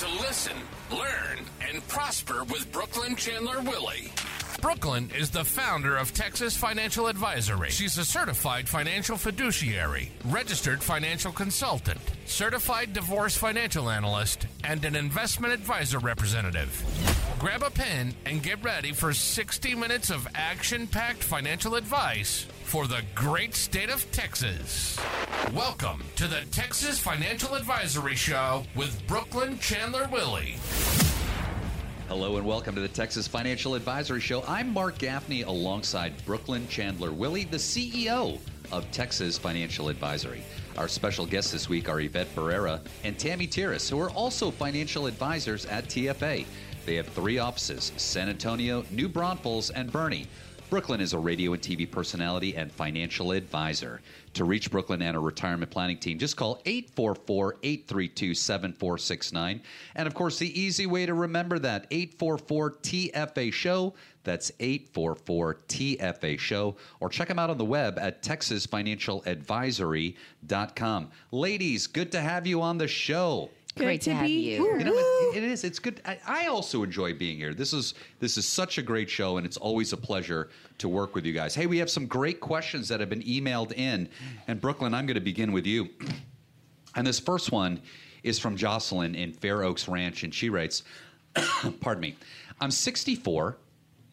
to listen, learn, and prosper with Brooklynn Chandler Willie. Brooklynn is the founder of Texas Financial Advisory. She's a certified financial fiduciary, registered financial consultant, certified divorce financial analyst, and an investment advisor representative. Grab a pen and get ready for 60 minutes of action packed financial advice for the great state of Texas. Welcome to the Texas Financial Advisory Show with Brooklynn Chandler Willie. Hello and welcome to the Texas Financial Advisory Show. I'm Mark Gaffney alongside Brooklynn Chandler Willie, the CEO of Texas Financial Advisory. Our special guests this week are Yvette Ferreira and Tammy Tiras, who are also financial advisors at TFA. They have three offices San Antonio, New Braunfels, and Boerne. Brooklynn is a radio and TV personality and financial advisor. To reach Brooklynn and a retirement planning team, just call 844 832 7469. And of course, the easy way to remember that 844 TFA Show. That's 844 TFA Show. Or check them out on the web at texasfinancialadvisory.com. Ladies, good to have you on the show. Great to, have you. You know, it, it is. It's good. I, I also enjoy being here. This is this is such a great show, and it's always a pleasure to work with you guys. Hey, we have some great questions that have been emailed in, and Brooklynn, I'm going to begin with you. And this first one is from Jocelyn in Fair Oaks Ranch, and she writes, "Pardon me, I'm 64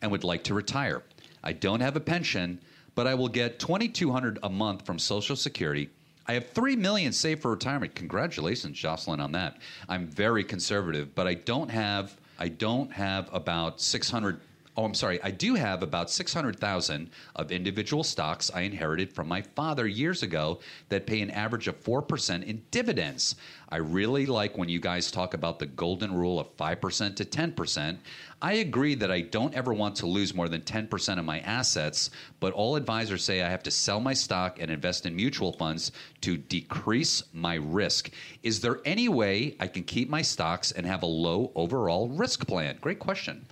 and would like to retire. I don't have a pension, but I will get 2,200 a month from Social Security." I have three million saved for retirement. Congratulations, Jocelyn, on that. I'm very conservative, but I don't have I don't have about six hundred. Oh, I'm sorry. I do have about 600,000 of individual stocks I inherited from my father years ago that pay an average of 4% in dividends. I really like when you guys talk about the golden rule of 5% to 10%. I agree that I don't ever want to lose more than 10% of my assets, but all advisors say I have to sell my stock and invest in mutual funds to decrease my risk. Is there any way I can keep my stocks and have a low overall risk plan? Great question.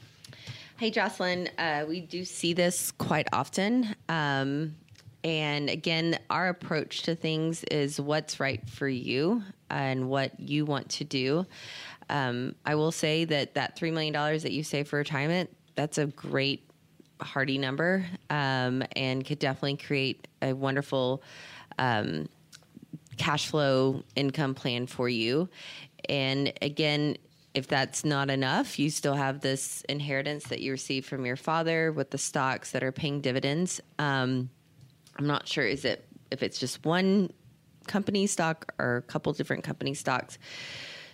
Hey, Jocelyn, uh, we do see this quite often. Um, and again, our approach to things is what's right for you and what you want to do. Um, I will say that that $3 million that you save for retirement, that's a great, hearty number um, and could definitely create a wonderful um, cash flow income plan for you. And again, if that's not enough, you still have this inheritance that you received from your father with the stocks that are paying dividends. Um, I'm not sure is it if it's just one company stock or a couple different company stocks.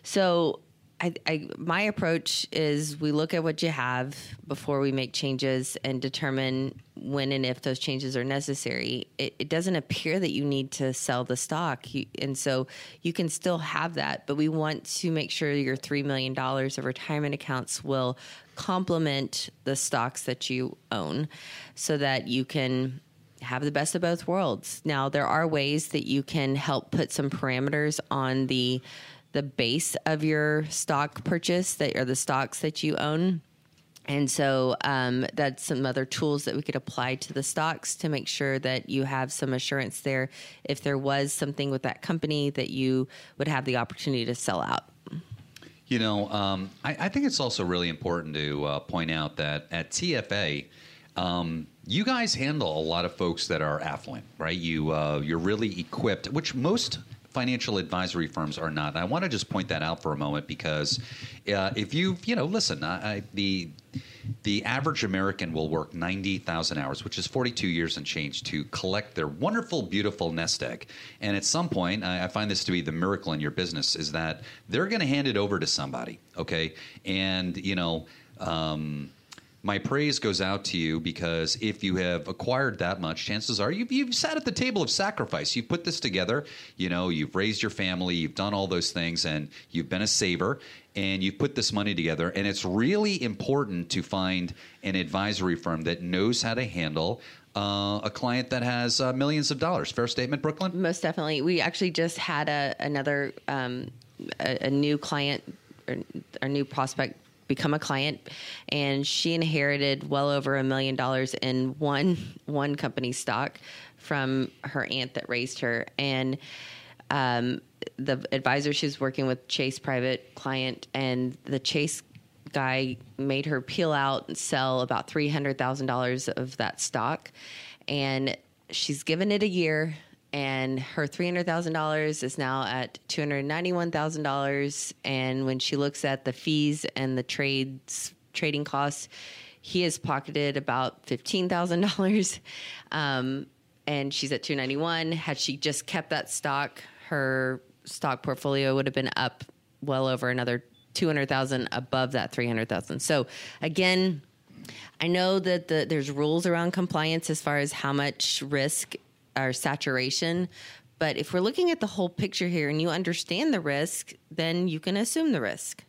So I, I, my approach is we look at what you have before we make changes and determine when and if those changes are necessary. It, it doesn't appear that you need to sell the stock, you, and so you can still have that. But we want to make sure your three million dollars of retirement accounts will complement the stocks that you own, so that you can have the best of both worlds. Now, there are ways that you can help put some parameters on the the base of your stock purchase that are the stocks that you own. And so um, that's some other tools that we could apply to the stocks to make sure that you have some assurance there if there was something with that company that you would have the opportunity to sell out. You know, um, I, I, think it's also really important to uh, point out that at TFA, um, you guys handle a lot of folks that are affluent, right? You uh, you're really equipped, which most financial advisory firms are not. I want to just point that out for a moment because uh, if you you know listen, I, the the average American will work 90,000 hours, which is 42 years and change, to collect their wonderful, beautiful nest egg. And at some point, I, I find this to be the miracle in your business is that they're going to hand it over to somebody, okay? And, you know, um, my praise goes out to you because if you have acquired that much, chances are you've, you've sat at the table of sacrifice. You've put this together. You know, you've raised your family, you've done all those things, and you've been a saver, and you've put this money together. And it's really important to find an advisory firm that knows how to handle uh, a client that has uh, millions of dollars. Fair statement, Brooklynn? Most definitely. We actually just had a, another um, a, a, new client or a new prospect become a client, and she inherited well over a million dollars in one one company stock from her aunt that raised her, and um, the advisor she was working with, Chase Private Client, and the Chase guy made her peel out and sell about three hundred thousand dollars of that stock, and she's given it a year and her $300,000 is now at $291,000 and when she looks at the fees and the trades trading costs he has pocketed about $15,000 um, and she's at 291 had she just kept that stock her stock portfolio would have been up well over another 200,000 above that 300,000 so again I know that the, there's rules around compliance as far as how much risk or saturation. But if we're looking at the whole picture here and you understand the risk, then you can assume the risk.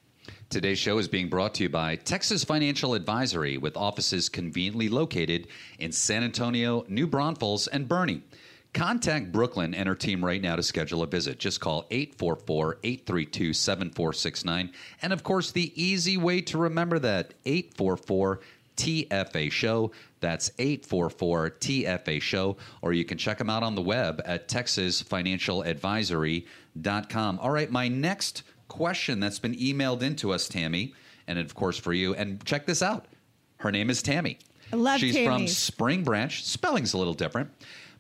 Today's show is being brought to you by Texas Financial Advisory, with offices conveniently located in San Antonio, New Braunfels, and Boerne. Contact Brooklynn and her team right now to schedule a visit. Just call 844 832 7469. And of course, the easy way to remember that 844 TFA Show. That's 844 TFA Show. Or you can check them out on the web at texasfinancialadvisory.com. All right, my next question that's been emailed into us, Tammy, and of course for you, and check this out. Her name is Tammy. I love She's from Spring Branch. Spelling's a little different.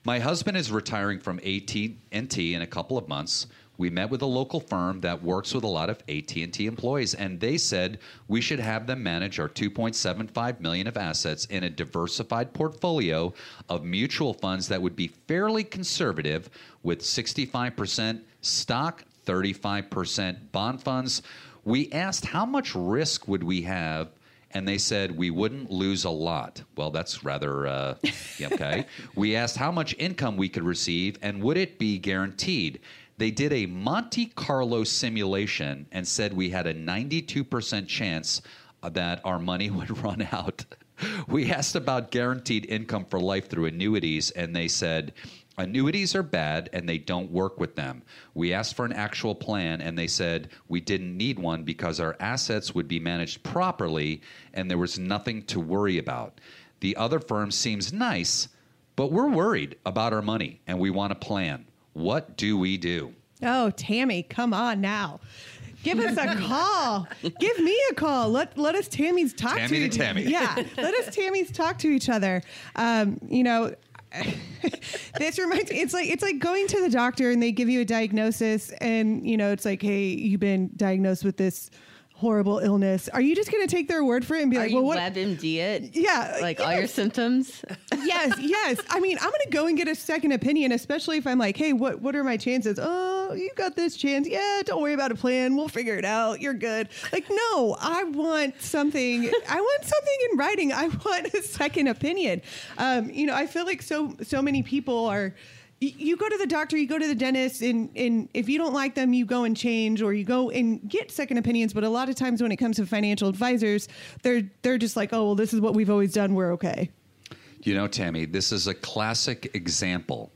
My husband is retiring from AT&T in a couple of months. We met with a local firm that works with a lot of AT&T employees and they said we should have them manage our 2.75 million of assets in a diversified portfolio of mutual funds that would be fairly conservative with 65% stock, 35% bond funds. We asked how much risk would we have and they said we wouldn't lose a lot. Well, that's rather uh, okay. we asked how much income we could receive and would it be guaranteed. They did a Monte Carlo simulation and said we had a 92% chance that our money would run out. We asked about guaranteed income for life through annuities, and they said annuities are bad and they don't work with them. We asked for an actual plan, and they said we didn't need one because our assets would be managed properly and there was nothing to worry about. The other firm seems nice, but we're worried about our money and we want a plan. What do we do? Oh, Tammy, come on now. Give us a call. Give me a call. Let let us Tammy's talk Tammy to to Tammy. Yeah, let us Tammy's talk to each other. Um, you know, this reminds me. It's like it's like going to the doctor and they give you a diagnosis, and you know, it's like, hey, you've been diagnosed with this horrible illness. Are you just going to take their word for it and be Are like, you well, what? WebMD it? Yeah, Like all your symptoms? yes, yes. I mean, I'm going to go and get a second opinion, especially if I'm like, hey, what what are my chances? Oh, you got this chance. Yeah, don't worry about a plan. We'll figure it out. You're good. Like, no, I want something. I want something in writing. I want a second opinion. Um, you know, I feel like so so many people are. Y- You go to the doctor, you go to the dentist, and, and if you don't like them, you go and change, or you go and get second opinions. But a lot of times, when it comes to financial advisors, they're they're just like, oh, well, this is what we've always done. We're okay. You know, Tammy, this is a classic example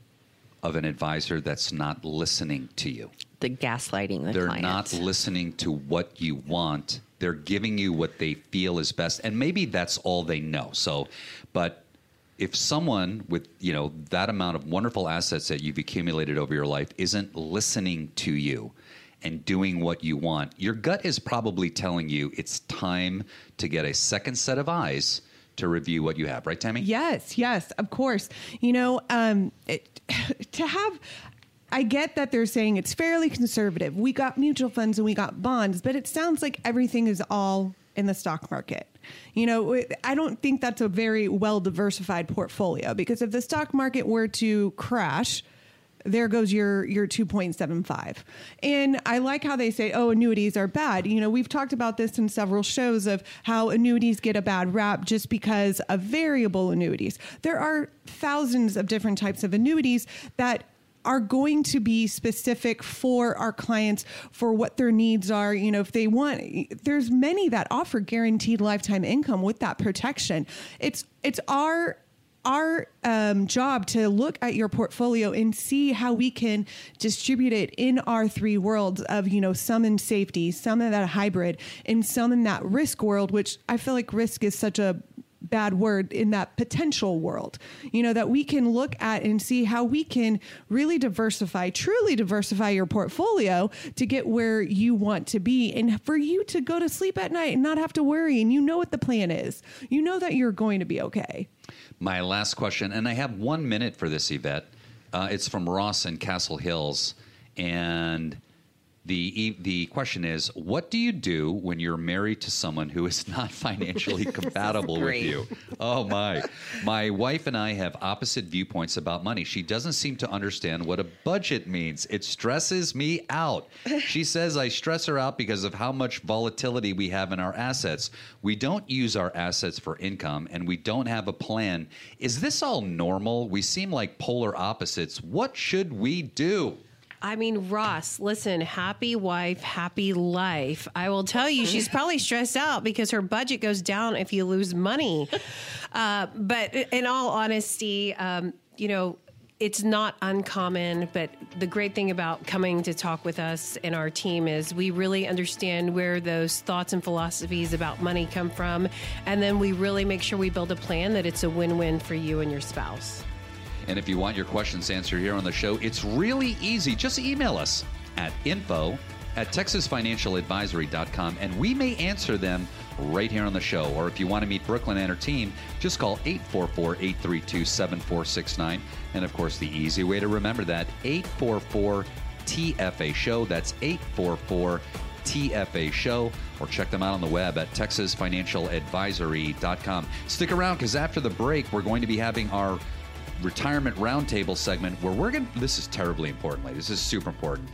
of an advisor that's not listening to you. The gaslighting the They're client. not listening to what you want. They're giving you what they feel is best. And maybe that's all they know. So, but if someone with, you know, that amount of wonderful assets that you've accumulated over your life isn't listening to you and doing what you want, your gut is probably telling you it's time to get a second set of eyes to review what you have, right, Tammy? Yes, yes, of course. You know, um, it, to have. I get that they're saying it's fairly conservative. We got mutual funds and we got bonds, but it sounds like everything is all in the stock market. You know, I don't think that's a very well diversified portfolio because if the stock market were to crash, there goes your your 2.75 and i like how they say oh annuities are bad. You know we've talked about this in several shows of how annuities get a bad rap just because of variable annuities. There are thousands of different types of annuities that are going to be specific for our clients for what their needs are. You know if they want there's many that offer guaranteed lifetime income with that protection. It's it's our our um, job to look at your portfolio and see how we can distribute it in our three worlds of you know some in safety some in that hybrid and some in that risk world which i feel like risk is such a bad word in that potential world you know that we can look at and see how we can really diversify truly diversify your portfolio to get where you want to be and for you to go to sleep at night and not have to worry and you know what the plan is you know that you're going to be okay My last question, and I have one minute for this, Yvette. Uh, it's from Ross in Castle Hills, and the the question is, what do you do when you're married to someone who is not financially compatible with you? Oh my! My wife and I have opposite viewpoints about money. She doesn't seem to understand what a budget means. It stresses me out. She says I stress her out because of how much volatility we have in our assets. We don't use our assets for income, and we don't have a plan. Is this all normal? We seem like polar opposites. What should we do? I mean, Ross, listen, happy wife, happy life. I will tell you, she's probably stressed out because her budget goes down if you lose money. Uh, but in all honesty, um, you know, it's not uncommon, but the great thing about coming to talk with us and our team is we really understand where those thoughts and philosophies about money come from. And then we really make sure we build a plan that it's a win win for you and your spouse. And if you want your questions answered here on the show, it's really easy. Just email us at info at texasfinancialadvisory.com and we may answer them right here on the show. Or if you want to meet Brooklyn and her team, just call 844 832 7469. And of course, the easy way to remember that 844 TFA Show. That's 844 TFA Show. Or check them out on the web at texasfinancialadvisory.com. Stick around because after the break, we're going to be having our retirement roundtable segment where we're going to, this is terribly important, ladies. This is super important.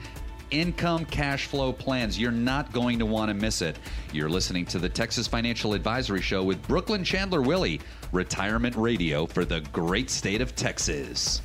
Income cash flow plans. You're not going to want to miss it. You're listening to the Texas Financial Advisory Show with Brooklynn Chandler Willie, retirement radio for the great state of Texas.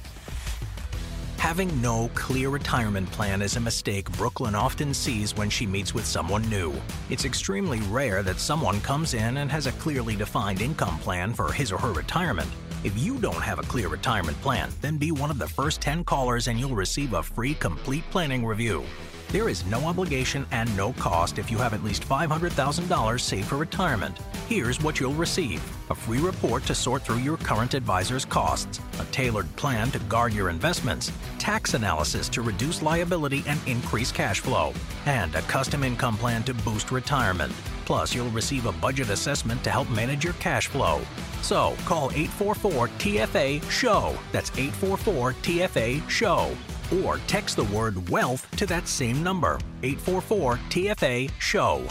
Having no clear retirement plan is a mistake Brooklynn often sees when she meets with someone new. It's extremely rare that someone comes in and has a clearly defined income plan for his or her retirement. If you don't have a clear retirement plan, then be one of the first 10 callers and you'll receive a free complete planning review. There is no obligation and no cost if you have at least $500,000 saved for retirement. Here's what you'll receive a free report to sort through your current advisor's costs, a tailored plan to guard your investments, tax analysis to reduce liability and increase cash flow, and a custom income plan to boost retirement. Plus, you'll receive a budget assessment to help manage your cash flow. So, call 844 TFA SHOW. That's 844 TFA SHOW or text the word wealth to that same number 844 TFA SHOW.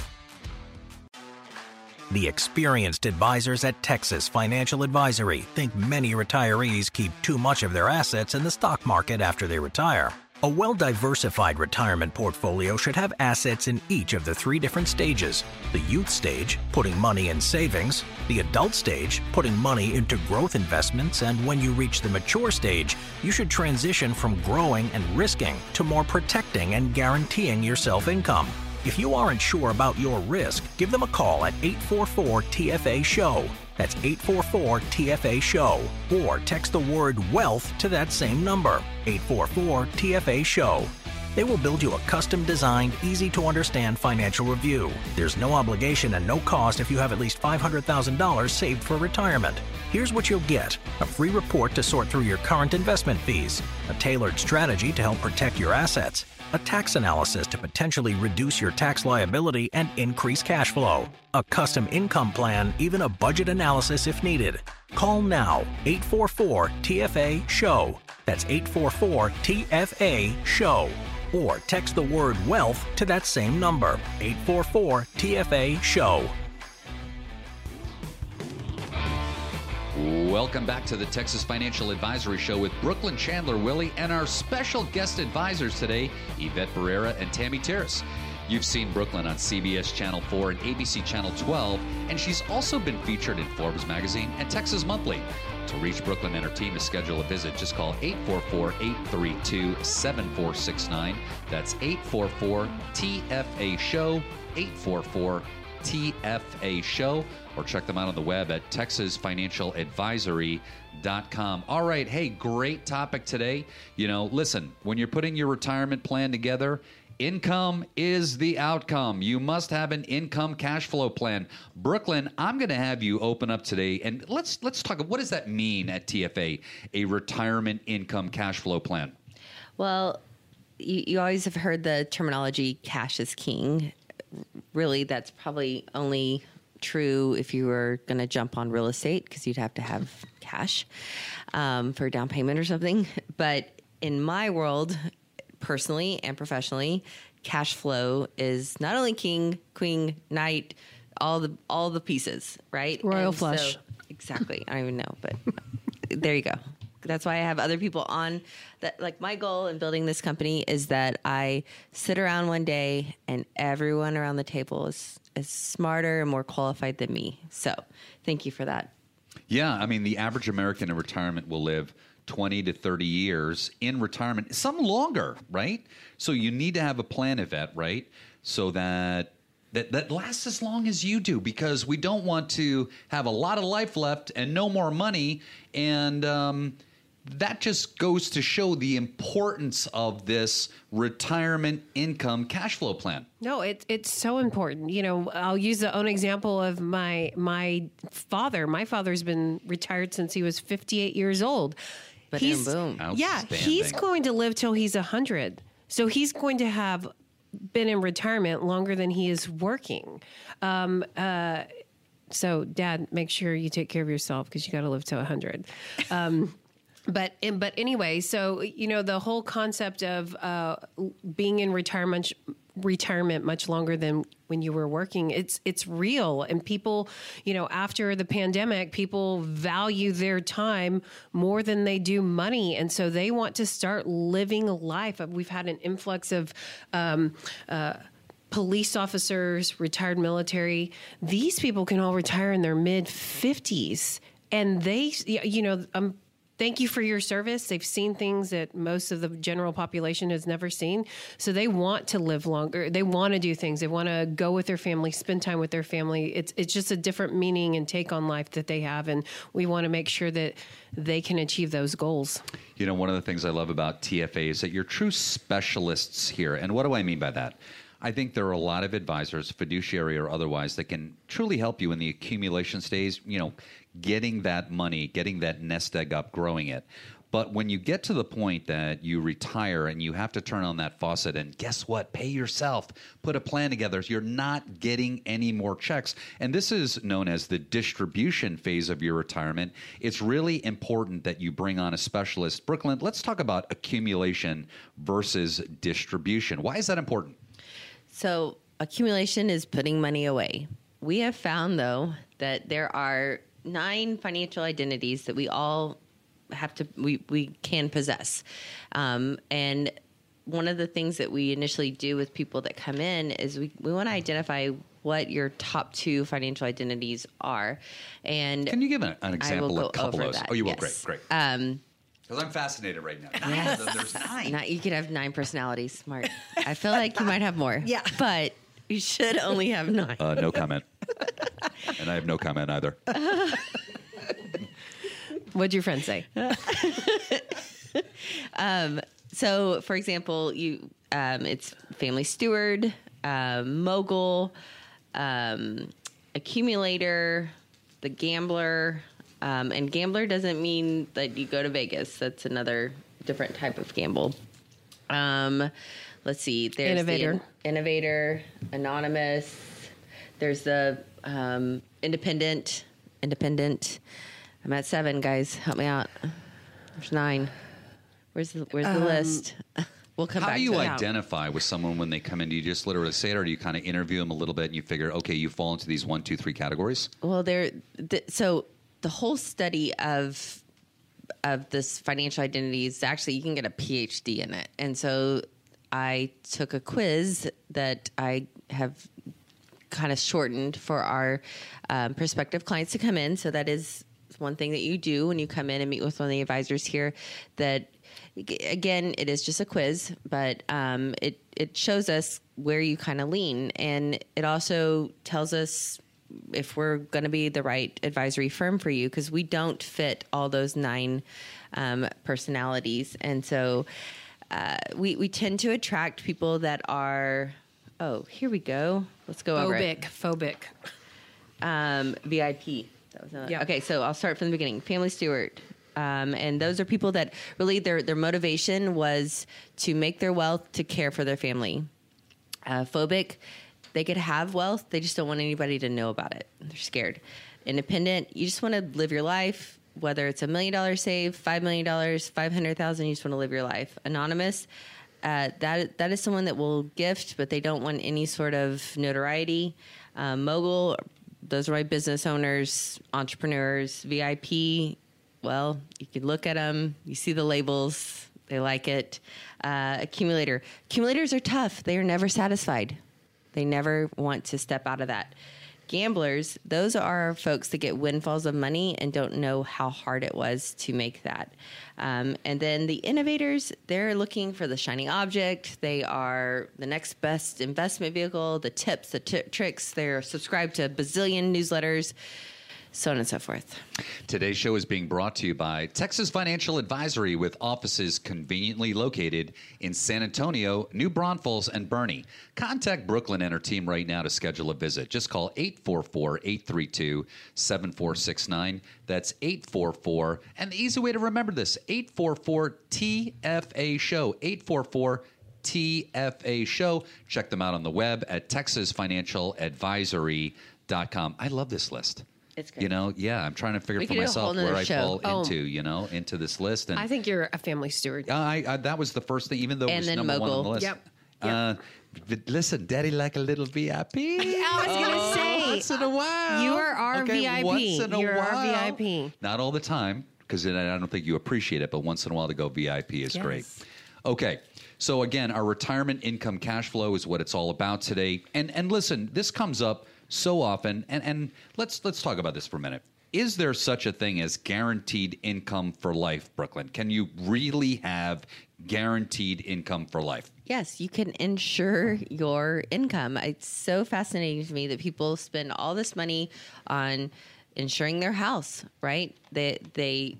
The experienced advisors at Texas Financial Advisory think many retirees keep too much of their assets in the stock market after they retire. A well diversified retirement portfolio should have assets in each of the three different stages the youth stage, putting money in savings, the adult stage, putting money into growth investments, and when you reach the mature stage, you should transition from growing and risking to more protecting and guaranteeing yourself income. If you aren't sure about your risk, give them a call at 844 TFA SHOW. That's 844 TFA SHOW. Or text the word wealth to that same number, 844 TFA SHOW. They will build you a custom designed, easy to understand financial review. There's no obligation and no cost if you have at least $500,000 saved for retirement. Here's what you'll get a free report to sort through your current investment fees, a tailored strategy to help protect your assets, a tax analysis to potentially reduce your tax liability and increase cash flow, a custom income plan, even a budget analysis if needed. Call now 844 TFA SHOW. That's 844 TFA SHOW. Or text the word wealth to that same number 844 TFA SHOW. Welcome back to the Texas Financial Advisory Show with Brooklynn Chandler Willie and our special guest advisors today, Yvette Barrera and Tammy Terrace. You've seen Brooklynn on CBS Channel 4 and ABC Channel 12, and she's also been featured in Forbes Magazine and Texas Monthly. To reach Brooklynn and her team to schedule a visit, just call 844 832 7469. That's 844 TFA Show, 844 TFA Show, or check them out on the web at texasfinancialadvisory.com. All right, hey, great topic today. You know, listen, when you're putting your retirement plan together, Income is the outcome. You must have an income cash flow plan. Brooklynn, I'm going to have you open up today and let's let's talk what does that mean at TFA, a retirement income cash flow plan? Well, you, you always have heard the terminology cash is king. Really, that's probably only true if you were going to jump on real estate because you'd have to have cash um, for a down payment or something. But in my world, personally and professionally, cash flow is not only king, queen, knight, all the all the pieces, right? Royal And flush. So, exactly. I don't even know, but there you go. That's why I have other people on that like my goal in building this company is that I sit around one day and everyone around the table is is smarter and more qualified than me. So, thank you for that. Yeah, I mean, the average American in retirement will live 20 to 30 years in retirement, some longer, right? So you need to have a plan, Yvette, right? So that. That, that lasts as long as you do because we don't want to have a lot of life left and no more money. And um, that just goes to show the importance of this retirement income cash flow plan. No, it's it's so important. You know, I'll use the own example of my my father. My father's been retired since he was 58 years old. But he's, boom. Yeah, he's going to live till he's 100. So he's going to have been in retirement longer than he is working. Um, uh, so, Dad, make sure you take care of yourself because you got to live to 100. Um, but but anyway, so you know the whole concept of uh, being in retirement retirement much longer than when you were working it's it's real. And people you know after the pandemic people value their time more than they do money. And so they want to start living life. We've had an influx of um, uh, police officers, retired military, these people can all retire in their mid 50s. And they, you know, um, thank you for your service. They've seen things that most of the general population has never seen. So they want to live longer. They want to do things. They want to go with their family, spend time with their family. It's, it's just a different meaning and take on life that they have. And we want to make sure that they can achieve those goals. You know, one of the things I love about TFA is that you're true specialists here. And what do I mean by that? I think there are a lot of advisors, fiduciary or otherwise, that can truly help you in the accumulation stage, you know, getting that money, getting that nest egg up, growing it. But when you get to the point that you retire and you have to turn on that faucet and guess what? Pay yourself, put a plan together. You're not getting any more checks. And this is known as the distribution phase of your retirement. It's really important that you bring on a specialist. Brooklynn, let's talk about accumulation versus distribution. Why is that important? So, accumulation is putting money away. We have found, though, that there are nine financial identities that we all have to, we, we can possess. Um, and one of the things that we initially do with people that come in is we, we want to identify what your top two financial identities are. And Can you give an, an example of a couple of those? that, Oh, you will. yes. Great, great. Um, Because I'm fascinated right now. Nine of them, There's nine. Not, you could have nine personalities. Smart. I feel like you might have more. Yeah. But you should only have nine. Uh, no comment. and I have no comment either. What'd your friend say? So, for example, you um, it's family steward, um, mogul, um, accumulator, the gambler, um, and gambler doesn't mean that you go to Vegas. That's another different type of gamble. Um, let's see. There's Innovator. the in- innovator, anonymous. There's the um, independent, independent. I'm at seven, guys. Help me out. There's nine. Where's the Where's the list? We'll come How back do you to it. identify with someone when they come in? Do you just literally say it, or do you kind of interview them a little bit and you figure, okay, you fall into these one, two, three categories? Well, there. The, so the whole study of of this financial identity is actually you can get a PhD in it, and so I took a quiz that I have kind of shortened for our um, prospective clients to come in. So that is one thing that you do when you come in and meet with one of the advisors here. That again, it is just a quiz, but um, it it shows us where you kind of lean, and it also tells us if we're going to be the right advisory firm for you because we don't fit all those nine um, personalities, and so. uh, we we tend to attract people that are. Oh, here we go. Let's go over. Phobic, phobic. um, VIP. That was another- Yep. Okay, so I'll start from the beginning. Family steward. Um, and those are people that really their their motivation was to make their wealth to care for their family. Uh, phobic, they could have wealth, they just don't want anybody to know about it. They're scared. Independent, you just want to live your life, whether it's a million dollars saved, five million dollars, five hundred thousand. You just want to live your life. Anonymous, uh, that that is someone that will gift, but they don't want any sort of notoriety. Um, mogul, those are my business owners, entrepreneurs. VIP, well, you can look at them, you see the labels, they like it. Uh, accumulator, accumulators are tough. They are never satisfied. They never want to step out of that. Gamblers, those are folks that get windfalls of money and don't know how hard it was to make that. Um, and then the innovators, they're looking for the shiny object. They are the next best investment vehicle, the tips, the t- tricks. They're subscribed to a bazillion newsletters, so on and so forth. Today's show is being brought to you by Texas Financial Advisory with offices conveniently located in San Antonio, New Braunfels, and Boerne. Contact Brooklynn and her team right now to schedule a visit. Just call 844 832 7469. That's 844. And the easy way to remember this 844 TFA Show. 844 TFA Show. Check them out on the web at texasfinancialadvisory.com. I love this list. It's great. You know, yeah, I'm trying to figure We for could do a myself where I show. fall Oh. into, you know, into this list. And I think you're a family steward. I, I that was the first thing, even though it And was then number one on the list. Yep. Uh, listen, Daddy like a little VIP. I was gonna say, once in a while. You are our VIP. Once in a You're our. VIP. Not all the time, because I don't think you appreciate it. But once in a while to go VIP is Yes. great. Okay. So again, our retirement income cash flow is what it's all about today. And and listen, this comes up so often. And and let's let's talk about this for a minute. Is there such a thing as guaranteed income for life, Brooklynn? Can you really have guaranteed income for life? Yes, you can insure your income. It's so fascinating to me that people spend all this money on insuring their house, right? They they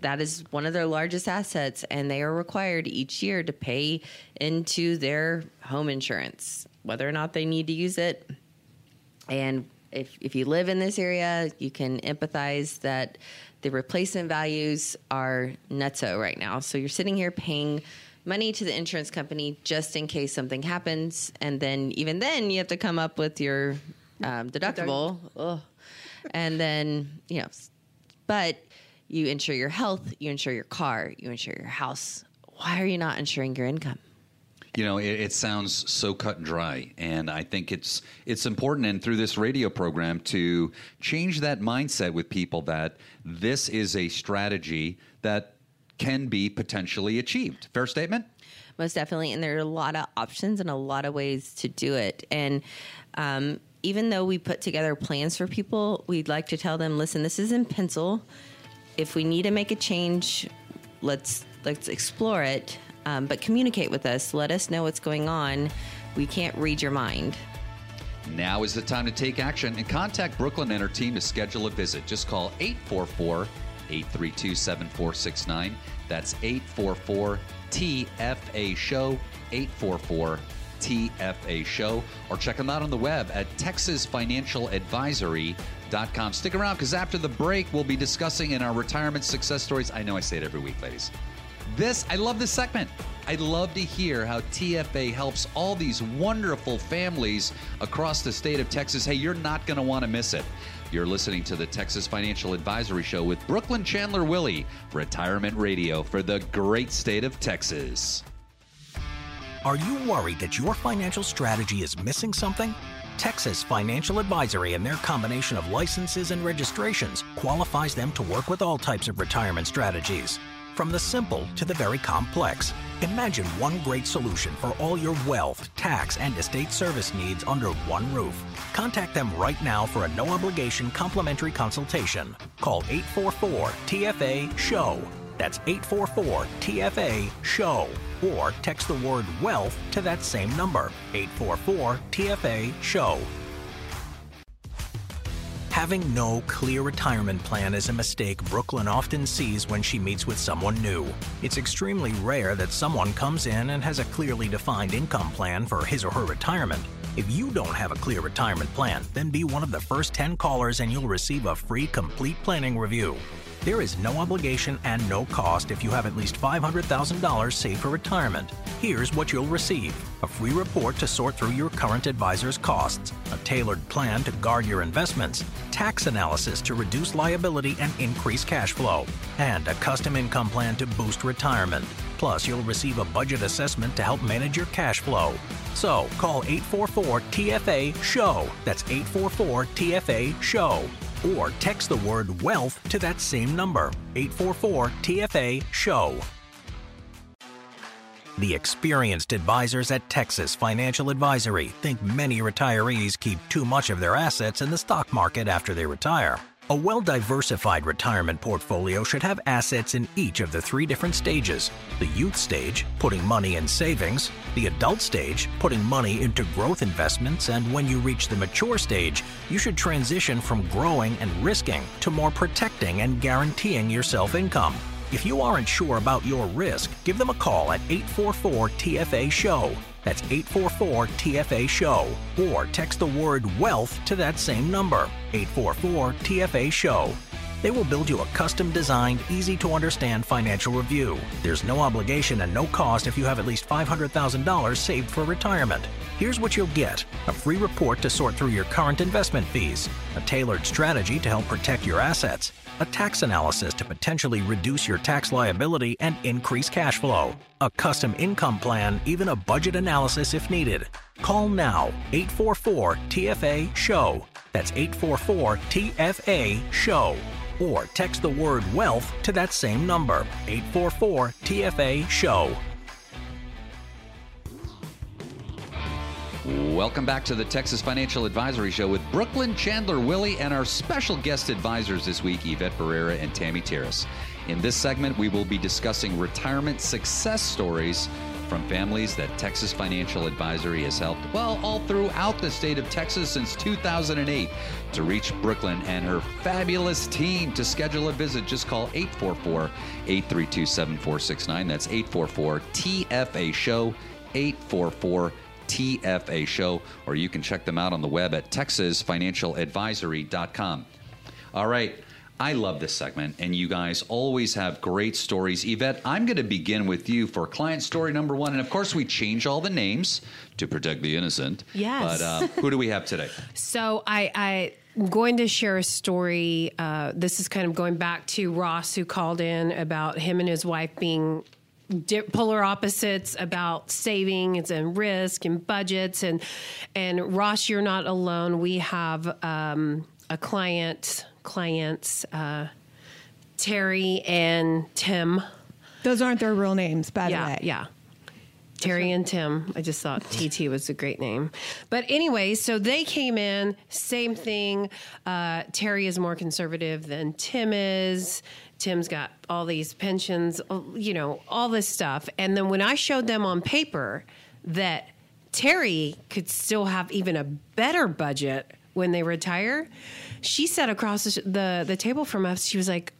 that is one of their largest assets and they are required each year to pay into their home insurance, whether or not they need to use it. And if, if you live in this area, you can empathize that the replacement values are nutso right now. So you're sitting here paying money to the insurance company just in case something happens. And then, even then, you have to come up with your um, deductible. Ugh. And then, you know, but you insure your health, you insure your car, you insure your house. Why are you not insuring your income? You know, it, it sounds so cut and dry, and I think it's it's important, and through this radio program, to change that mindset with people that this is a strategy that can be potentially achieved. Fair statement. most definitely. And there are a lot of options and a lot of ways to do it. And um, even though we put together plans for people we'd like to tell them listen this is in pencil. If we need to make a change let's let's explore it um, but communicate with us let us know what's going on we can't read your mind Now is the time to take action and contact Brooklynn and her team to schedule a visit. Just call 844 832 7469. That's 844 TFA Show, 844 TFA Show, or check them out on the web at texasfinancialadvisory.com. Stick around because after the break, we'll be discussing in our retirement success stories. I know I say it every week, ladies. This, I love this segment. I'd love to hear how TFA helps all these wonderful families across the state of Texas. Hey, you're not going to want to miss it. You're listening to the Texas Financial Advisory Show with Brooklynn Chandler Willie, Retirement Radio for the great state of Texas. Are you worried that your financial strategy is missing something? Texas Financial Advisory and their combination of licenses and registrations qualifies them to work with all types of retirement strategies. From the simple to the very complex, imagine one great solution for all your wealth, tax, and estate service needs under one roof. Contact them right now for a no obligation complimentary consultation. Call 844 TFA SHOW. That's 844 TFA SHOW. Or text the word wealth to that same number 844 TFA SHOW. Having no clear retirement plan is a mistake Brooklynn often sees when she meets with someone new. It's extremely rare that someone comes in and has a clearly defined income plan for his or her retirement. If you don't have a clear retirement plan, then be one of the first 10 callers and you'll receive a free complete planning review. There is no obligation and no cost if you have at least $500,000 saved for retirement. Here's what you'll receive a free report to sort through your current advisor's costs, a tailored plan to guard your investments, tax analysis to reduce liability and increase cash flow, and a custom income plan to boost retirement. Plus, you'll receive a budget assessment to help manage your cash flow. So, call 844 TFA SHOW. That's 844 TFA SHOW or text the word wealth to that same number 844 TFA SHOW. The experienced advisors at Texas Financial Advisory think many retirees keep too much of their assets in the stock market after they retire. A well diversified retirement portfolio should have assets in each of the three different stages the youth stage, putting money in savings, the adult stage, putting money into growth investments, and when you reach the mature stage, you should transition from growing and risking to more protecting and guaranteeing yourself income. If you aren't sure about your risk, give them a call at 844 TFA SHOW. That's 844 TFA SHOW. Or text the word wealth to that same number 844 TFA SHOW. They will build you a custom designed, easy to understand financial review. There's no obligation and no cost if you have at least $500,000 saved for retirement. Here's what you'll get a free report to sort through your current investment fees, a tailored strategy to help protect your assets, a tax analysis to potentially reduce your tax liability and increase cash flow, a custom income plan, even a budget analysis if needed. Call now 844 TFA SHOW. That's 844 TFA SHOW. Or text the word wealth to that same number 844 TFA SHOW. Welcome back to the Texas Financial Advisory Show with Brooklynn Chandler Willie and our special guest advisors this week, Yvette Barrera and Tammy Terrace. In this segment, we will be discussing retirement success stories from families that Texas Financial Advisory has helped, well, all throughout the state of Texas since 2008. To reach Brooklynn and her fabulous team to schedule a visit, just call 844 832 7469. That's 844 TFA Show, 844 TFA Show, or you can check them out on the web at texasfinancialadvisory.com. All right. I love this segment, and you guys always have great stories. Yvette, I'm going to begin with you for client story number one. And of course, we change all the names to protect the innocent. Yes. But uh, who do we have today? So I, I am going to share a story. Uh, this is kind of going back to Ross, who called in about him and his wife being di- polar opposites about savings and risk and budgets. And and Ross, you're not alone. We have um, a client, clients, uh, Terry and Tim. Those aren't their real names, by yeah, the way. Yeah. Terry and Tim. I just thought TT was a great name. But anyway, so they came in, same thing. Uh, Terry is more conservative than Tim is. Tim's got all these pensions, uh, you know, all this stuff. And then when I showed them on paper that Terry could still have even a better budget when they retire, she sat across the, the, the table from us. She was like,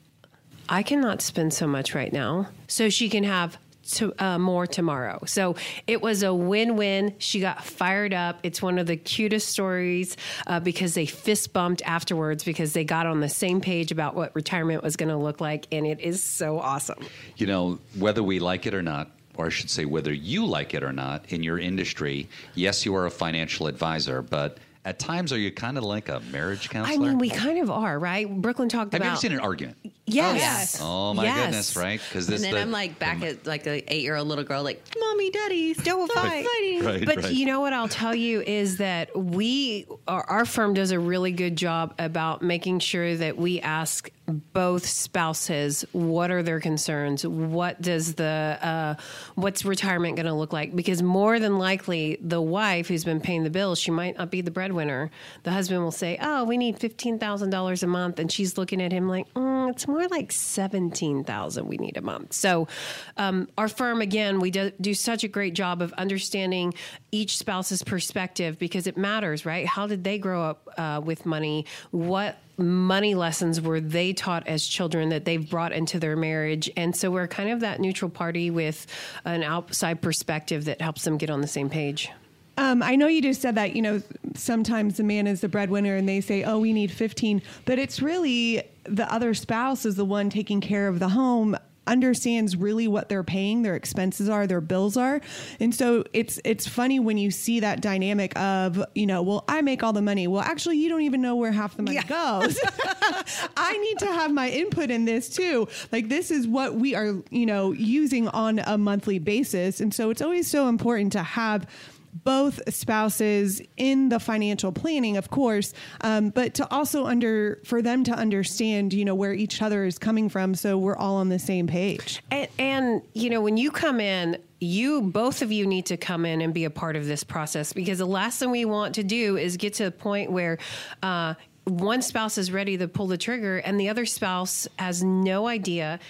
I cannot spend so much right now. So she can have to, uh, more tomorrow. So it was a win win. She got fired up. It's one of the cutest stories uh, because they fist bumped afterwards because they got on the same page about what retirement was going to look like. And it is so awesome. You know, whether we like it or not, or I should say, whether you like it or not in your industry, yes, you are a financial advisor, but at times are you kind of like a marriage counselor? I mean, we kind of are, right? Brooklynn talked have about. Have you ever seen an argument? Yes. Oh, oh my Yes. goodness, right? Because this And then the- I'm like back at like a eight year old little girl, like, Mommy, Daddy, Don't fight. fighting. Right, But right. you know what I'll tell you is that we, our, our firm does a really good job about making sure that we ask both spouses what are their concerns, what does the, uh, what's retirement going to look like? Because more than likely, the wife who's been paying the bills, she might not be the breadwinner. The husband will say, "Oh, we need fifteen thousand dollars a month," and she's looking at him like, mm, it's more like 17,000 we need a month. So, um, our firm, again, we do, do such a great job of understanding each spouse's perspective because it matters, right? How did they grow up uh, with money? What money lessons were they taught as children that they've brought into their marriage? And so we're kind of that neutral party with an outside perspective that helps them get on the same page. Um, I know you just said that, you know, sometimes the man is the breadwinner and they say, oh, we need 15, but it's really the other spouse is the one taking care of the home understands really what they're paying their expenses are their bills are. And so it's it's funny when you see that dynamic of you know well i make all the money. Well actually you don't even know where half the money goes. I need to have my input in this too. Like this is what we are you know using on a monthly basis. And so it's always so important to have both spouses in the financial planning, of course, um, but to also under for them to understand, you know, where each other is coming from, so we're all on the same page. And, and you know, when you come in, you both of you need to come in and be a part of this process because the last thing we want to do is get to the point where. Uh, one spouse is ready to pull the trigger and the other spouse has no idea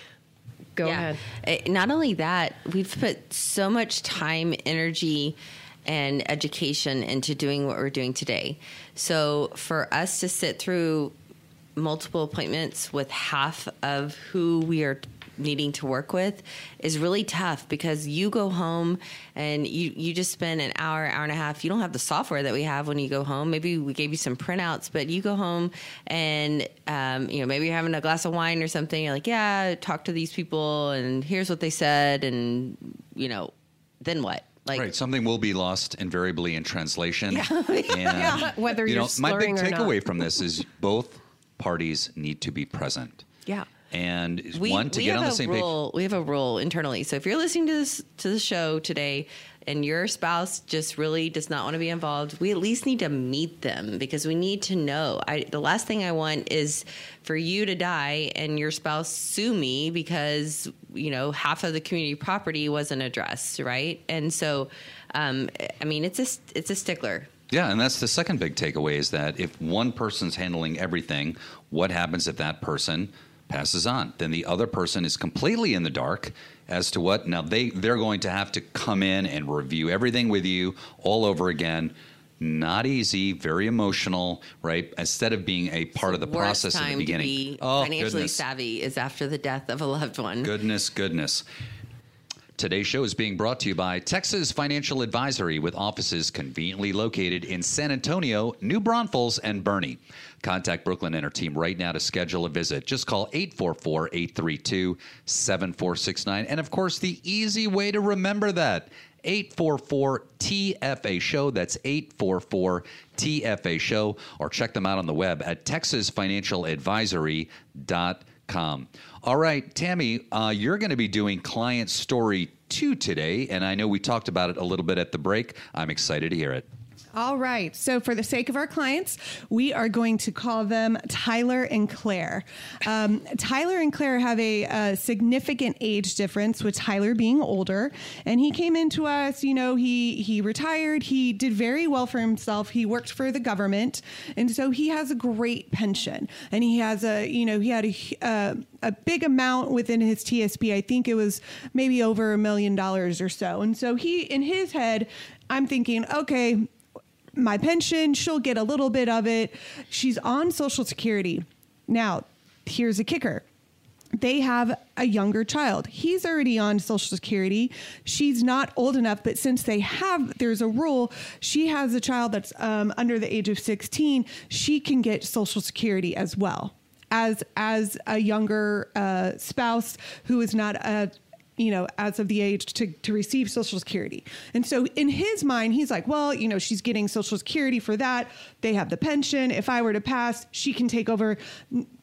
go ahead Uh, Not only that, we've put so much time, energy, and education into doing what we're doing today. So for us to sit through multiple appointments with half of who we are needing to work with is really tough because you go home and you you just spend an hour hour and a half. You don't have the software that we have when you go home. Maybe we gave you some printouts but you go home and um, you know maybe you're having a glass of wine or something. You're like yeah talk to these people and here's what they said. And you know then what like Right, something will be lost invariably in translation. And, Whether you you're know, my big slurring or not. takeaway from this is both parties need to be present. yeah And we, one to get on the same page. rule, We have a rule internally. So if you're listening to this to the show today and your spouse just really does not want to be involved, we at least need to meet them because we need to know. I, the last thing I want is for you to die and your spouse sue me because you know half of the community property wasn't addressed, right? And so, um, I mean, it's a it's a stickler. Yeah, and that's the second big takeaway is that if one person's handling everything, what happens if that person passes on? Then the other person is completely in the dark as to what now they they're going to have to come in and review everything with you all over again. Not easy, very emotional, right? Instead of being a part of the Worst process in the beginning. to be oh, financially goodness. savvy is after the death of a loved one. Goodness, goodness. Today's show is being brought to you by Texas Financial Advisory with offices conveniently located in San Antonio, New Braunfels, and Boerne. Contact Brooklynn and her team right now to schedule a visit. Just call 844 832 7469. And of course, the easy way to remember that 844 TFA Show. That's 844 TFA Show. Or check them out on the web at texasfinancialadvisory.com. All right, Tammy, uh, you're going to be doing client story two today. And I know we talked about it a little bit at the break. I'm excited to hear it. All right. So, for the sake of our clients, we are going to call them Tyler and Claire. Um, Tyler and Claire have a, a significant age difference, with Tyler being older. And he came into us, you know, he, he retired. He did very well for himself. He worked for the government. And so he has a great pension. And he has a, you know, he had a, uh, a big amount within his TSP. I think it was maybe over a million dollars or so. And so he, in his head, I'm thinking, okay, my pension, she'll get a little bit of it. She's on Social Security. Now, here's a kicker. They have a younger child. He's already on Social Security. She's not old enough, but since they have, there's a rule. She has a child that's um, under the age of 16. She can get Social Security as well as as a younger uh, spouse who is not a you know, as of the age to, to receive Social Security. And so in his mind, he's like, well, you know, she's getting Social Security for that. They have the pension. If I were to pass, she can take over.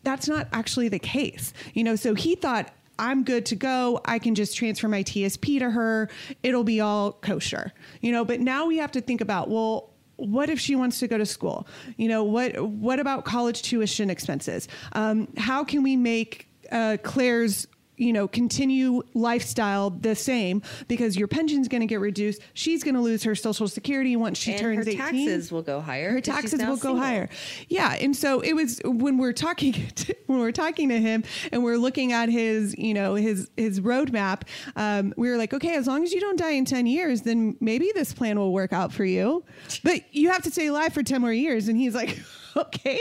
That's not actually the case. You know, so he thought, I'm good to go. I can just transfer my TSP to her. It'll be all kosher. You know, but now we have to think about, well, what if she wants to go to school? You know, what what about college tuition expenses? Um, how can we make uh, Claire's you know, continue lifestyle the same because your pension's going to get reduced. She's going to lose her social security once she and turns her 18. taxes will go higher. Her taxes will go higher. Yeah, and so it was when we're talking to, when we're talking to him and we're looking at his, you know, his his roadmap. Um, we were like, okay, as long as you don't die in ten years, then maybe this plan will work out for you. But you have to stay alive for ten more years. And he's like, okay,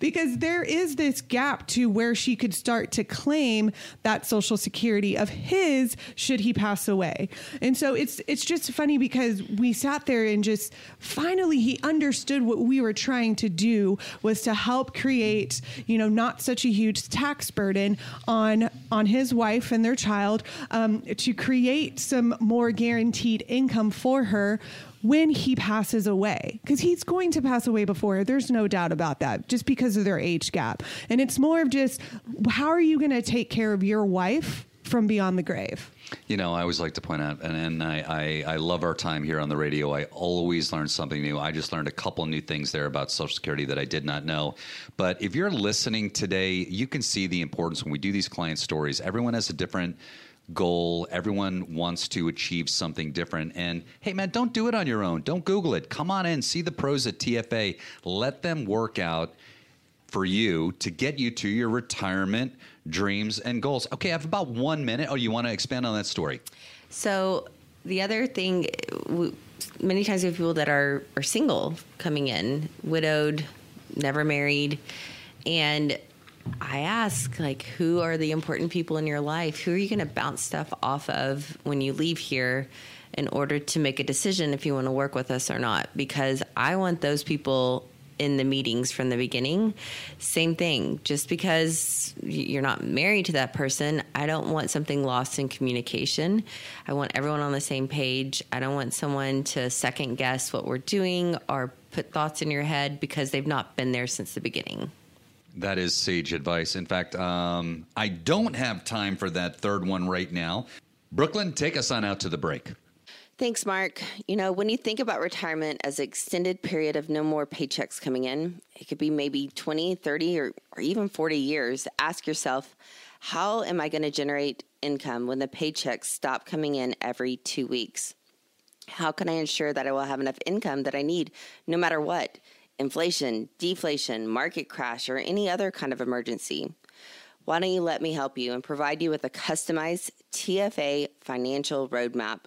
because there is this gap to where she could start to claim that social security of his should he pass away. And so it's it's just funny because we sat there and just finally he understood what we were trying to do was to help create, you know, not such a huge tax burden on on his wife and their child, um, to create some more guaranteed income for her when he passes away because he's going to pass away before there's no doubt about that just because of their age gap and it's more of just how are you going to take care of your wife from beyond the grave You know, I always like to point out, and, and I, I, I love our time here on the radio. I always learn something new. I just learned a couple new things there about Social Security that I did not know. But if you're listening today, you can see the importance when we do these client stories. Everyone has a different goal. Everyone wants to achieve something different. And hey, man, don't do it on your own. Don't Google it. Come on in, see the pros at TFA. Let them work out for you to get you to your retirement dreams and goals. Okay, I have about one minute. Oh, you want to expand on that story? So the other thing, many times we have people that are are single coming in, widowed, never married, and I ask like, who are the important people in your life? Who are you going to bounce stuff off of when you leave here? In order to make a decision if you want to work with us or not, because I want those people in the meetings from the beginning. Same thing. Just because you're not married to that person, I don't want something lost in communication. I want everyone on the same page. I don't want someone to second guess what we're doing or put thoughts in your head because they've not been there since the beginning. That is sage advice. In fact, um, I don't have time for that third one right now. Brooklynn, take us on out to the break. Thanks, Mark. You know, when you think about retirement as an extended period of no more paychecks coming in, it could be maybe 20, 30, or, or even 40 years. Ask yourself, how am I going to generate income when the paychecks stop coming in every two weeks? How can I ensure that I will have enough income that I need no matter what? Inflation, deflation, market crash, or any other kind of emergency. Why don't you let me help you and provide you with a customized TFA financial roadmap?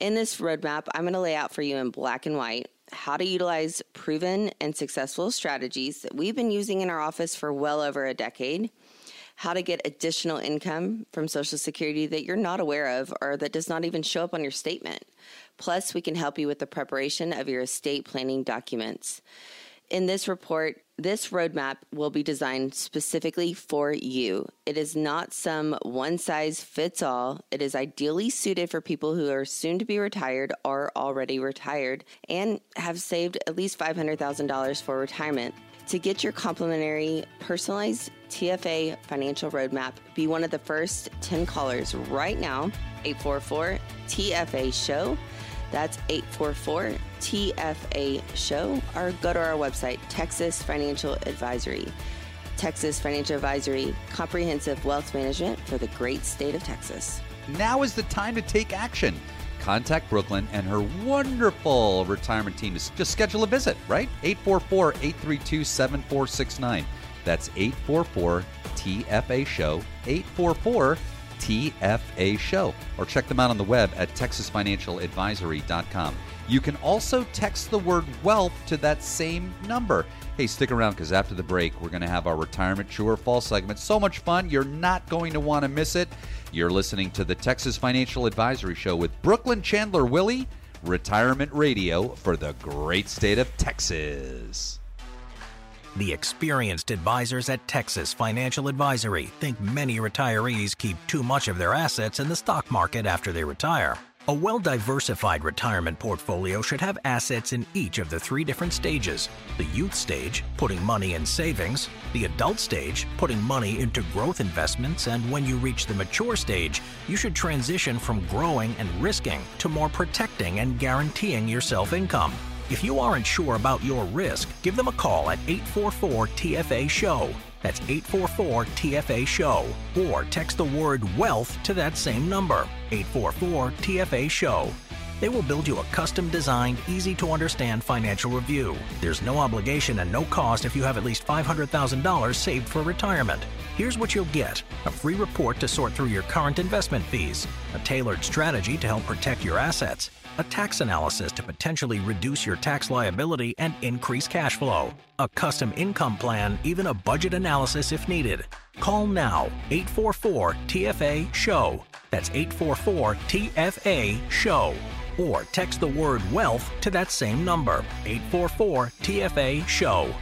In this roadmap, I'm going to lay out for you in black and white how to utilize proven and successful strategies that we've been using in our office for well over a decade, how to get additional income from Social Security that you're not aware of or that does not even show up on your statement. Plus, we can help you with the preparation of your estate planning documents. In this report, this roadmap will be designed specifically for you. It is not some one size fits all. It is ideally suited for people who are soon to be retired or already retired and have saved at least $500,000 for retirement. To get your complimentary personalized TFA financial roadmap, be one of the first 10 callers right now, 844 TFA Show. That's 844 TFA Show, or go to our website, Texas Financial Advisory. Texas Financial Advisory, comprehensive wealth management for the great state of Texas. Now is the time to take action. Contact Brooklynn and her wonderful retirement team to just schedule a visit, right? 844 832 7469. That's 844 TFA Show, 844 TFA Show. Or check them out on the web at texasfinancialadvisory.com. You can also text the word wealth to that same number. Hey, stick around because after the break, we're going to have our retirement true or false segment. So much fun. You're not going to want to miss it. You're listening to the Texas Financial Advisory Show with Brooklynn Chandler Willy, Retirement Radio for the great state of Texas. The experienced advisors at Texas Financial Advisory think many retirees keep too much of their assets in the stock market after they retire. A well diversified retirement portfolio should have assets in each of the three different stages the youth stage, putting money in savings, the adult stage, putting money into growth investments, and when you reach the mature stage, you should transition from growing and risking to more protecting and guaranteeing yourself income. If you aren't sure about your risk, give them a call at 844 TFA SHOW. That's 844 TFA SHOW. Or text the word wealth to that same number, 844 TFA SHOW. They will build you a custom designed, easy to understand financial review. There's no obligation and no cost if you have at least $500,000 saved for retirement. Here's what you'll get a free report to sort through your current investment fees, a tailored strategy to help protect your assets, a tax analysis to potentially reduce your tax liability and increase cash flow, a custom income plan, even a budget analysis if needed. Call now 844 TFA SHOW. That's 844 TFA SHOW. Or text the word wealth to that same number 844 TFA SHOW.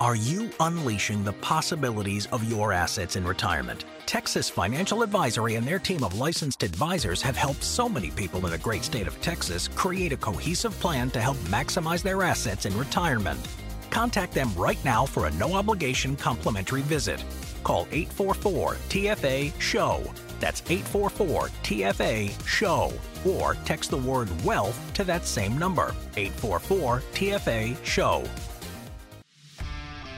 Are you unleashing the possibilities of your assets in retirement? Texas Financial Advisory and their team of licensed advisors have helped so many people in the great state of Texas create a cohesive plan to help maximize their assets in retirement. Contact them right now for a no obligation complimentary visit. Call 844 TFA SHOW. That's 844 TFA SHOW. Or text the word wealth to that same number 844 TFA SHOW.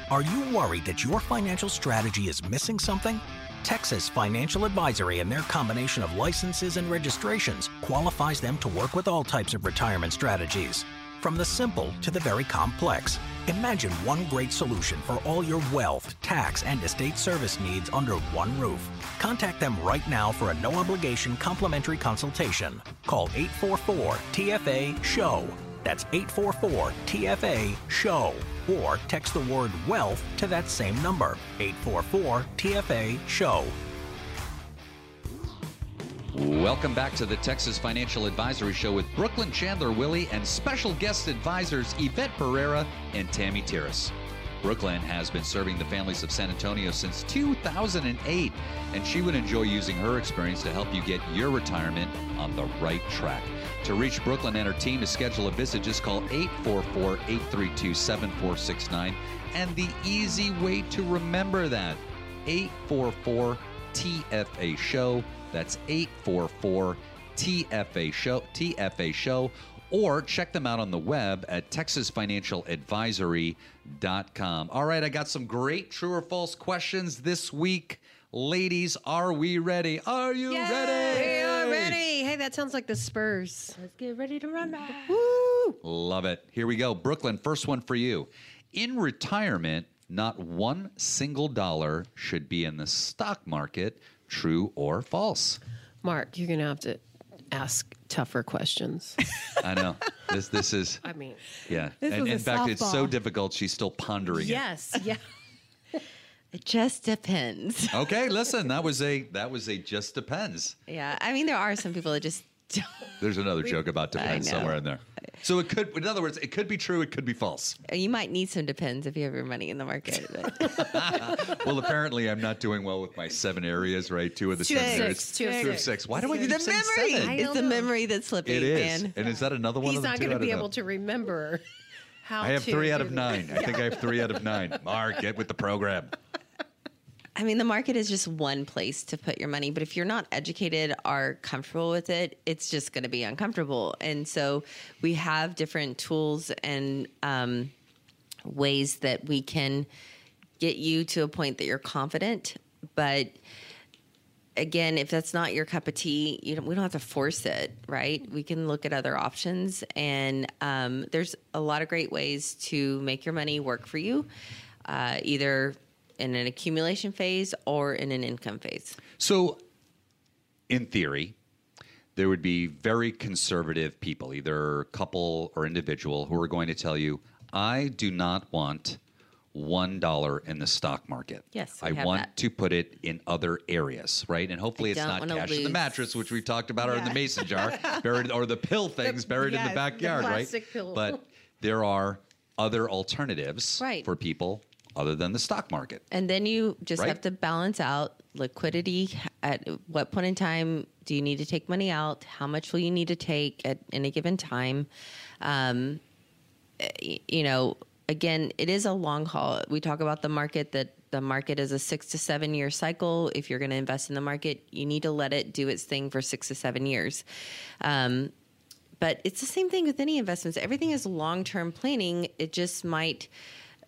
Are you worried that your financial strategy is missing something? Texas Financial Advisory and their combination of licenses and registrations qualifies them to work with all types of retirement strategies. From the simple to the very complex, imagine one great solution for all your wealth, tax, and estate service needs under one roof. Contact them right now for a no obligation complimentary consultation. Call 844 TFA SHOW. That's 844 TFA SHOW. Or text the word wealth to that same number 844 TFA SHOW. Welcome back to the Texas Financial Advisory Show with Brooklynn Chandler Willy and special guest advisors Yvette Pereira and Tammy Terrace. Brooklynn has been serving the families of San Antonio since 2008, and she would enjoy using her experience to help you get your retirement on the right track. To reach Brooklynn and her team to schedule a visit, just call 844 832 7469. And the easy way to remember that 844 TFA Show. That's 844 TFA Show. TFA Show. Or check them out on the web at texasfinancialadvisory.com. All right, I got some great true or false questions this week. Ladies, are we ready? Are you We ready? We are ready. Hey, that sounds like the Spurs. Let's get ready to run back. Woo! Love it. Here we go. Brooklynn, first one for you. In retirement, not one single dollar should be in the stock market. True or false? Mark, you're gonna have to ask tougher questions. I know. this this is I mean, yeah. This and was a in fact, it's so difficult she's still pondering it. yes, yeah. It just depends. Okay, listen, that was a that was a just depends. Yeah, I mean, there are some people that just don't. There's another joke about depends somewhere in there. So it could in other words, it could be true, it could be false. Uh, you might need some depends if you have your money in the market. Well, apparently I'm not doing well with my seven areas, right? Two of the Two seven areas. six, two of Two of six. six. Why do I the keep saying memory. seven? It's the memory that's slipping, It is. man. And is that another one He's of the not going to be don't know. able to remember how. I have to three out of the- nine. I think I have three out of nine. Mark, get with the program. I mean, the market is just one place to put your money, but if you're not educated or comfortable with it, it's just going to be uncomfortable. And so we have different tools and um, ways that we can get you to a point that you're confident. But again, if that's not your cup of tea, you don't, we don't have to force it, right? We can look at other options, and um, there's a lot of great ways to make your money work for you, uh, either in an accumulation phase or in an income phase. So, in theory, there would be very conservative people, either couple or individual, who are going to tell you, I do not want one dollar in the stock market. Yes, I have want that. to put it in other areas, right? And hopefully, I it's not cash in the mattress, which we talked about, or in the mason jar, buried, or the pill things buried in yes, the the backyard, right? pill. But there are other alternatives Right. for people other than the stock market. And then you just Right. have to balance out liquidity. At what point in time do you need to take money out? How much will you need to take at any given time? Um, you know, again, it is a long haul. We talk about the market that the market is a six to seven year cycle. If you're going to invest in the market, you need to let it do its thing for six to seven years. Um, but it's the same thing with any investments. Everything is long term planning. It just might,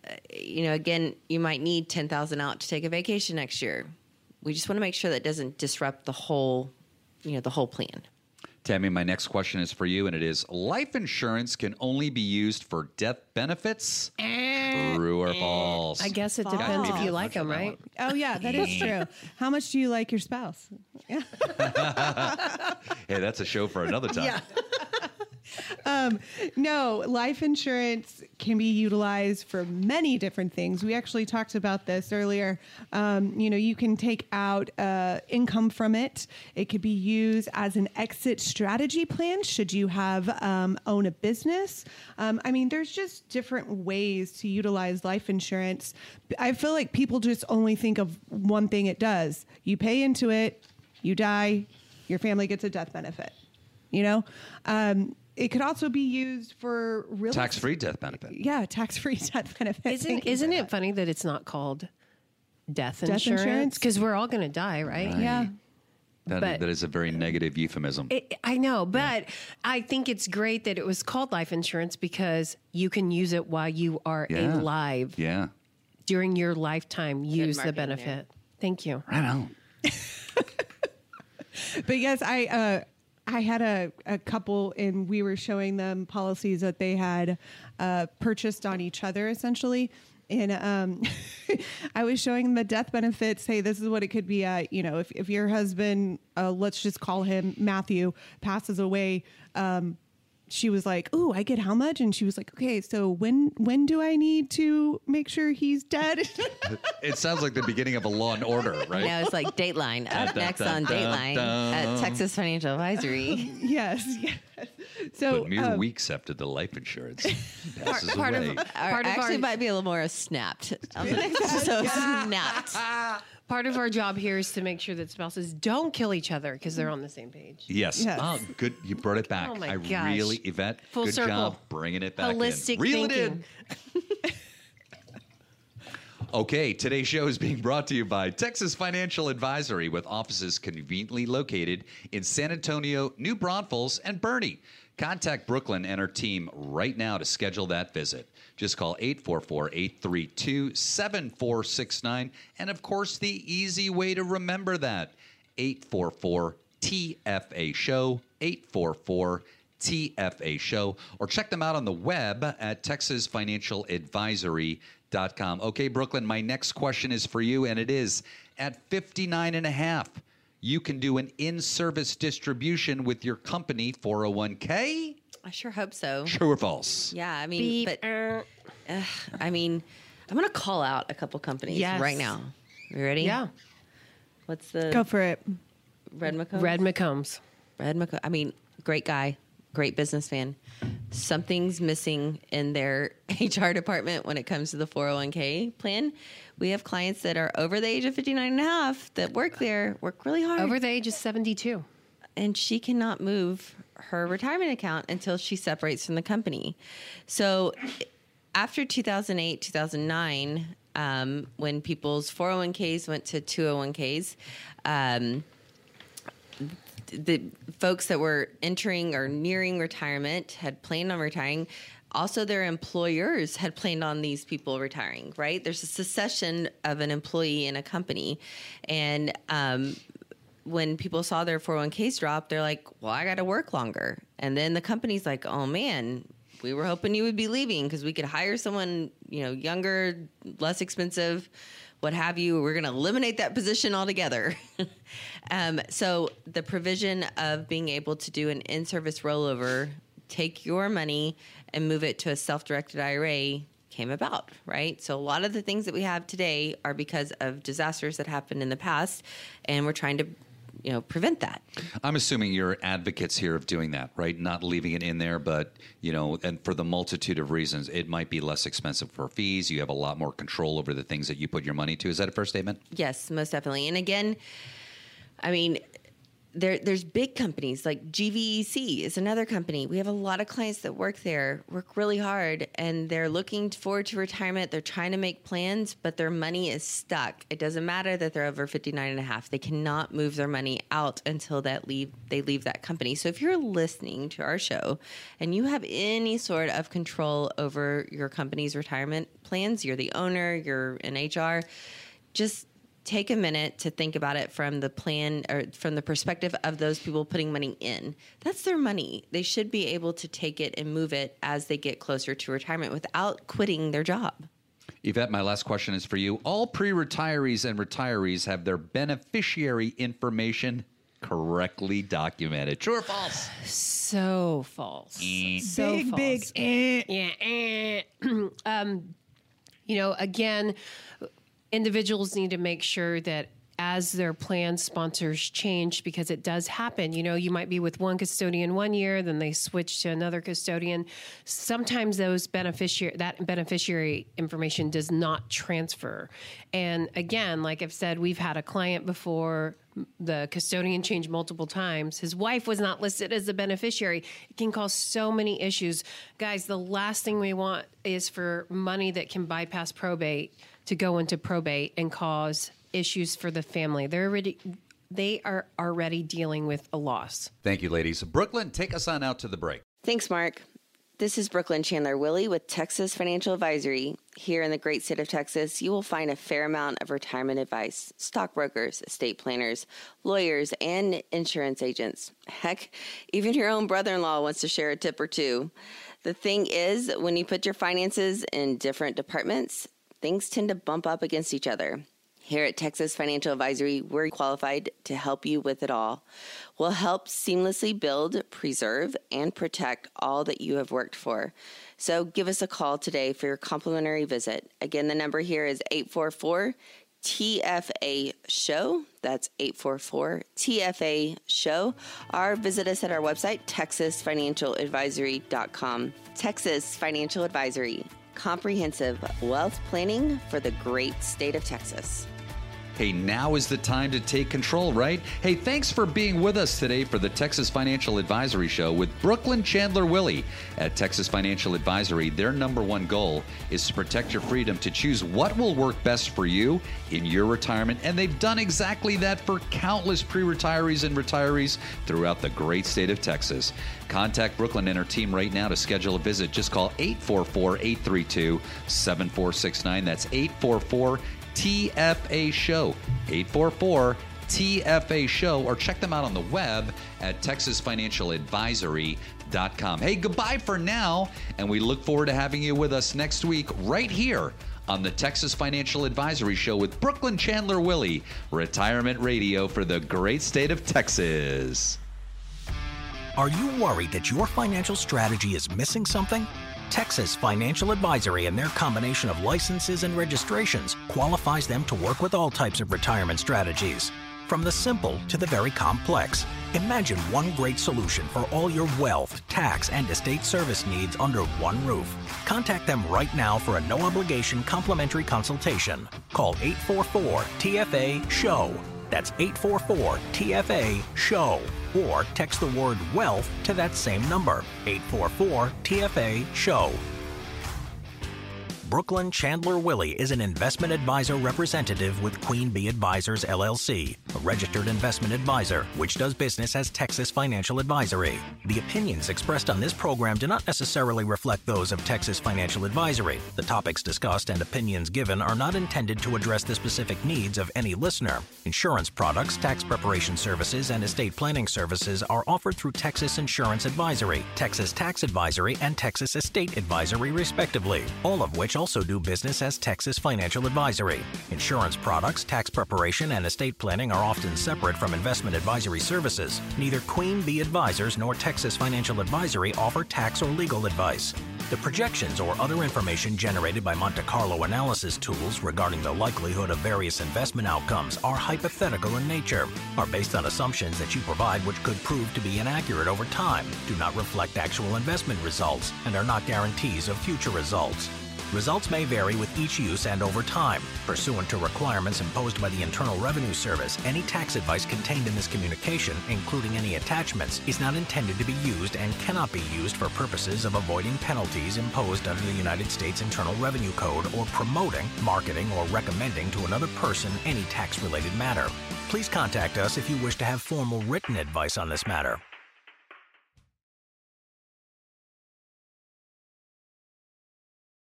uh, you know, again, you might need 10,000 out to take a vacation next year. We just want to make sure that doesn't disrupt the whole, you know, the whole plan. Tammy, my next question is for you, and it is life insurance can only be used for death benefits? Eh, true or eh, false? I guess it depends if you like them, right? Oh yeah, that is true. How much do you like your spouse? Hey, that's a show for another time. No, life insurance can be utilized for many different things. We actually talked about this earlier. Um, you know, you can take out uh, income from it. It could be used as an exit strategy plan should you have um, own a business. Um, I mean, there's just different ways to utilize life insurance. I feel like people just only think of one thing it does. You pay into it, you die, your family gets a death benefit. You know, um, it could also be used for real Tax free death benefit. Yeah, tax free death benefit. Isn't isn't it that. funny that it's not called death, Death insurance? insurance? Because we're all going to die, right? Yeah. That, But- that is a very negative euphemism. It, I know, but I think it's great that it was called life insurance because you can use it while you are Yeah. alive yeah. during your lifetime. Use the marketing there. benefit. Thank you. Right on. But yes, I uh, I had a, a couple and we were showing them policies that they had uh, purchased on each other essentially. And um, I was showing them the death benefits. Hey, this is what it could be at. You know, if, if your husband, uh, let's just call him Matthew, passes away, um, she was like, "Ooh, I get how much?" And she was like, "Okay, so when when do I need to make sure he's dead?" It sounds like the beginning of a Law and Order, right? Now it's like Dateline. Up dun, next dun, on dun, Dateline at. Texas Financial Advisory. yes, yes. So But mere um, weeks after the life insurance passes part of- away. Or Part of actually, our- might be a little more snapped. On the next episode, snapped. Part of our job here is to make sure that spouses don't kill each other because they're on the same page. Yes. Yes. Oh, good. You brought it back. Oh, my I gosh. really, Yvette, Full good circle. job bringing it back Holistic in. Reel thinking. it in. Okay, today's show is being brought to you by Texas Financial Advisory with offices conveniently located in San Antonio, New Braunfels, and Boerne. Contact Brooklynn and her team right now to schedule that visit. Just call 844 832 7469. And of course, the easy way to remember that 844 TFA Show, 844 TFA Show, or check them out on the web at texasfinancialadvisory.com. Okay, Brooklynn, my next question is for you, and it is at 59 and a half, you can do an in service distribution with your company 401k? I sure hope so. True or false? Yeah, I mean, Beep. but uh, I mean, I'm going to call out a couple companies Yes. right now. You ready? yeah. What's the go for it. Red McComb? Red McCombs. Red McComb. I mean, great guy, great businessman. Something's missing in their HR department when it comes to the 401k plan. We have clients that are over the age of 59 and a half that work there, work really hard. Over the age of 72. And she cannot move her retirement account until she separates from the company. So after 2008, 2009, um, when people's 401ks went to 201ks, um, the folks that were entering or nearing retirement had planned on retiring. Also, their employers had planned on these people retiring, right? There's a succession of an employee in a company. And um, when people saw their 401ks drop, they're like, well, I got to work longer. And then the company's like, oh man, we were hoping you would be leaving because we could hire someone, you know, younger, less expensive, what have you. We're going to eliminate that position altogether. um, so the provision of being able to do an in service rollover, take your money and move it to a self directed IRA came about, right? So a lot of the things that we have today are because of disasters that happened in the past, and we're trying to, you know, prevent that. I'm assuming you're advocates here of doing that, right? Not leaving it in there, but you know, and for the multitude of reasons, it might be less expensive for fees. You have a lot more control over the things that you put your money to. Is that a fair statement? Yes, most definitely. And again, I mean, there, there's big companies like GVEC is another company. We have a lot of clients that work there, work really hard, and they're looking forward to retirement. They're trying to make plans, but their money is stuck. It doesn't matter that they're over 59 and a half. They cannot move their money out until that leave they leave that company. So if you're listening to our show and you have any sort of control over your company's retirement plans, you're the owner, you're in HR, just take a minute to think about it from the plan or from the perspective of those people putting money in. That's their money. They should be able to take it and move it as they get closer to retirement without quitting their job. Yvette, my last question is for you. All pre retirees and retirees have their beneficiary information correctly documented. True or false? So false. So big, false. big. eh. Yeah. eh. um, you know, again, individuals need to make sure that as their plan sponsors change because it does happen you know you might be with one custodian one year then they switch to another custodian sometimes those beneficiary that beneficiary information does not transfer and again like i've said we've had a client before the custodian changed multiple times. His wife was not listed as the beneficiary. It can cause so many issues. Guys, the last thing we want is for money that can bypass probate to go into probate and cause issues for the family. They're already they are already dealing with a loss. Thank you, ladies. Brooklynn, take us on out to the break. Thanks, Mark. This is Brooklynn Chandler Willy with Texas Financial Advisory. Here in the great state of Texas, you will find a fair amount of retirement advice, stockbrokers, estate planners, lawyers, and insurance agents. Heck, even your own brother in law wants to share a tip or two. The thing is, when you put your finances in different departments, things tend to bump up against each other. Here at Texas Financial Advisory, we're qualified to help you with it all. We'll help seamlessly build, preserve, and protect all that you have worked for. So give us a call today for your complimentary visit. Again, the number here is 844 TFA Show. That's 844 TFA Show. Or visit us at our website, texasfinancialadvisory.com. Texas Financial Advisory, comprehensive wealth planning for the great state of Texas. Hey, now is the time to take control, right? Hey, thanks for being with us today for the Texas Financial Advisory Show with Brooklynn Chandler Willy. At Texas Financial Advisory, their number one goal is to protect your freedom to choose what will work best for you in your retirement. And they've done exactly that for countless pre retirees and retirees throughout the great state of Texas. Contact Brooklynn and her team right now to schedule a visit. Just call 844 832 7469. That's 844 TFA Show, 844 TFA Show, or check them out on the web at texasfinancialadvisory.com. Hey, goodbye for now, and we look forward to having you with us next week right here on the Texas Financial Advisory Show with Brooklynn Chandler Willy, retirement radio for the great state of Texas. Are you worried that your financial strategy is missing something? Texas Financial Advisory and their combination of licenses and registrations qualifies them to work with all types of retirement strategies. From the simple to the very complex, imagine one great solution for all your wealth, tax, and estate service needs under one roof. Contact them right now for a no obligation complimentary consultation. Call 844 TFA SHOW. That's 844 TFA SHOW. Or text the word wealth to that same number 844 TFA SHOW. Brooklynn Chandler Willy is an investment advisor representative with Queen Bee Advisors LLC, a registered investment advisor which does business as Texas Financial Advisory. The opinions expressed on this program do not necessarily reflect those of Texas Financial Advisory. The topics discussed and opinions given are not intended to address the specific needs of any listener. Insurance products, tax preparation services, and estate planning services are offered through Texas Insurance Advisory, Texas Tax Advisory, and Texas Estate Advisory, respectively, all of which also do business as Texas Financial Advisory. Insurance products, tax preparation, and estate planning are often separate from investment advisory services. Neither Queen Bee Advisors nor Texas Financial Advisory offer tax or legal advice. The projections or other information generated by Monte Carlo analysis tools regarding the likelihood of various investment outcomes are hypothetical in nature, are based on assumptions that you provide which could prove to be inaccurate over time, do not reflect actual investment results, and are not guarantees of future results. Results may vary with each use and over time. Pursuant to requirements imposed by the Internal Revenue Service, any tax advice contained in this communication, including any attachments, is not intended to be used and cannot be used for purposes of avoiding penalties imposed under the United States Internal Revenue Code or promoting, marketing, or recommending to another person any tax related matter. Please contact us if you wish to have formal written advice on this matter.